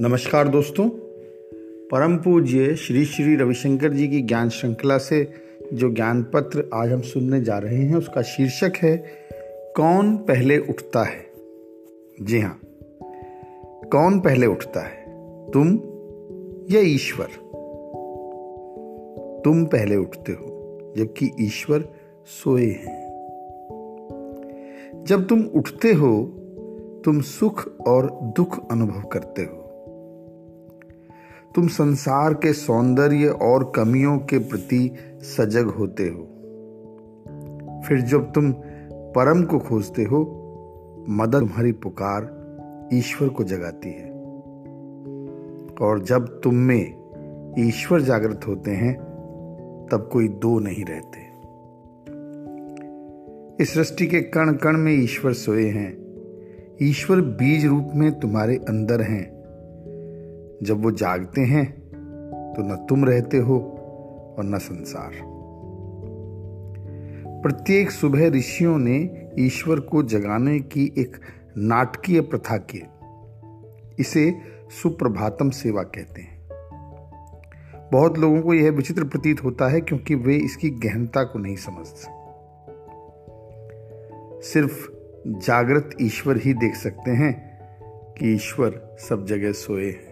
नमस्कार दोस्तों। परम पूज्य श्री श्री रविशंकर जी की ज्ञान श्रृंखला से जो ज्ञान पत्र आज हम सुनने जा रहे हैं, उसका शीर्षक है, कौन पहले उठता है? जी हाँ कौन पहले उठता है? तुम या ईश्वर? तुम पहले उठते हो, जबकि ईश्वर सोए हैं। जब तुम उठते हो, तुम सुख और दुख अनुभव करते हो। तुम संसार के सौंदर्य और कमियों के प्रति सजग होते हो। फिर जब तुम परम को खोजते हो, मदद तुम्हारी पुकार ईश्वर को जगाती है। और जब तुम में ईश्वर जागृत होते हैं, तब कोई दो नहीं रहते। इस सृष्टि के कण कण में ईश्वर सोए हैं। ईश्वर बीज रूप में तुम्हारे अंदर हैं। जब वो जागते हैं तो न तुम रहते हो और न संसार। प्रत्येक सुबह ऋषियों ने ईश्वर को जगाने की एक नाटकीय प्रथा की। इसे सुप्रभातम सेवा कहते हैं। बहुत लोगों को यह विचित्र प्रतीत होता है क्योंकि वे इसकी गहनता को नहीं समझते सिर्फ़ जागृत ईश्वर ही देख सकते हैं कि ईश्वर सब जगह सोए हैं।